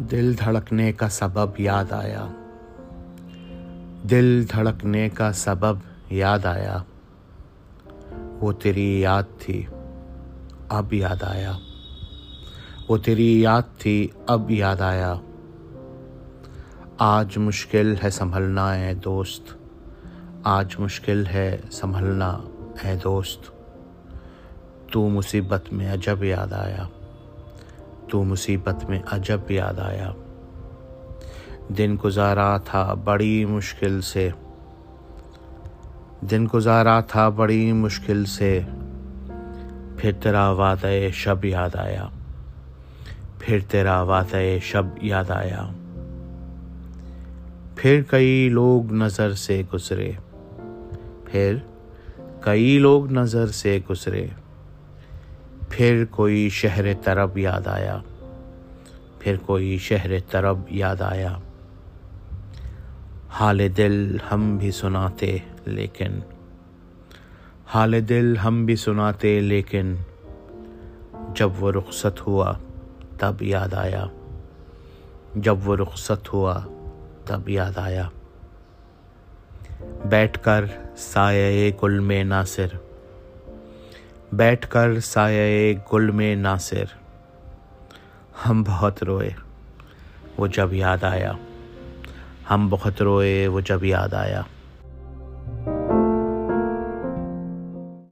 دل دھڑکنے کا سبب یاد آیا۔ دل دھڑکنے کا سبب یاد آیا۔ وہ تیری یاد تھی، اب یاد آیا۔ وہ تیری یاد تھی، اب یاد آیا۔ آج مشکل ہے سنبھلنا، اے دوست۔ آج مشکل ہے سنبھلنا، اے دوست۔ تو مصیبت میں عجب یاد آیا۔ تو مصیبت میں عجب یاد آیا۔ دن گزارا تھا بڑی مشکل سے۔ دن گزارا تھا بڑی مشکل سے۔ پھر تیرا وعدہ شب یاد آیا۔ پھر تیرا وعدہ شب یاد آیا۔ پھر کئی لوگ نظر سے گزرے۔ پھر کئی لوگ نظر سے گزرے۔ پھر کوئی شہر طرب یاد آیا، پھر کوئی شہر طرب یاد آیا۔ حال دل ہم بھی سناتے لیکن، حال دل ہم بھی سناتے لیکن، جب وہ رخصت ہوا تب یاد آیا۔ جب وہ رخصت ہوا تب یاد آیا۔ بیٹھ کر سایہ گل میں ناصر۔ بیٹھ کر سایہ گل میں ناصر۔ ہم بہت روئے، وہ جب یاد آیا۔ ہم بہت روئے، وہ جب یاد آیا۔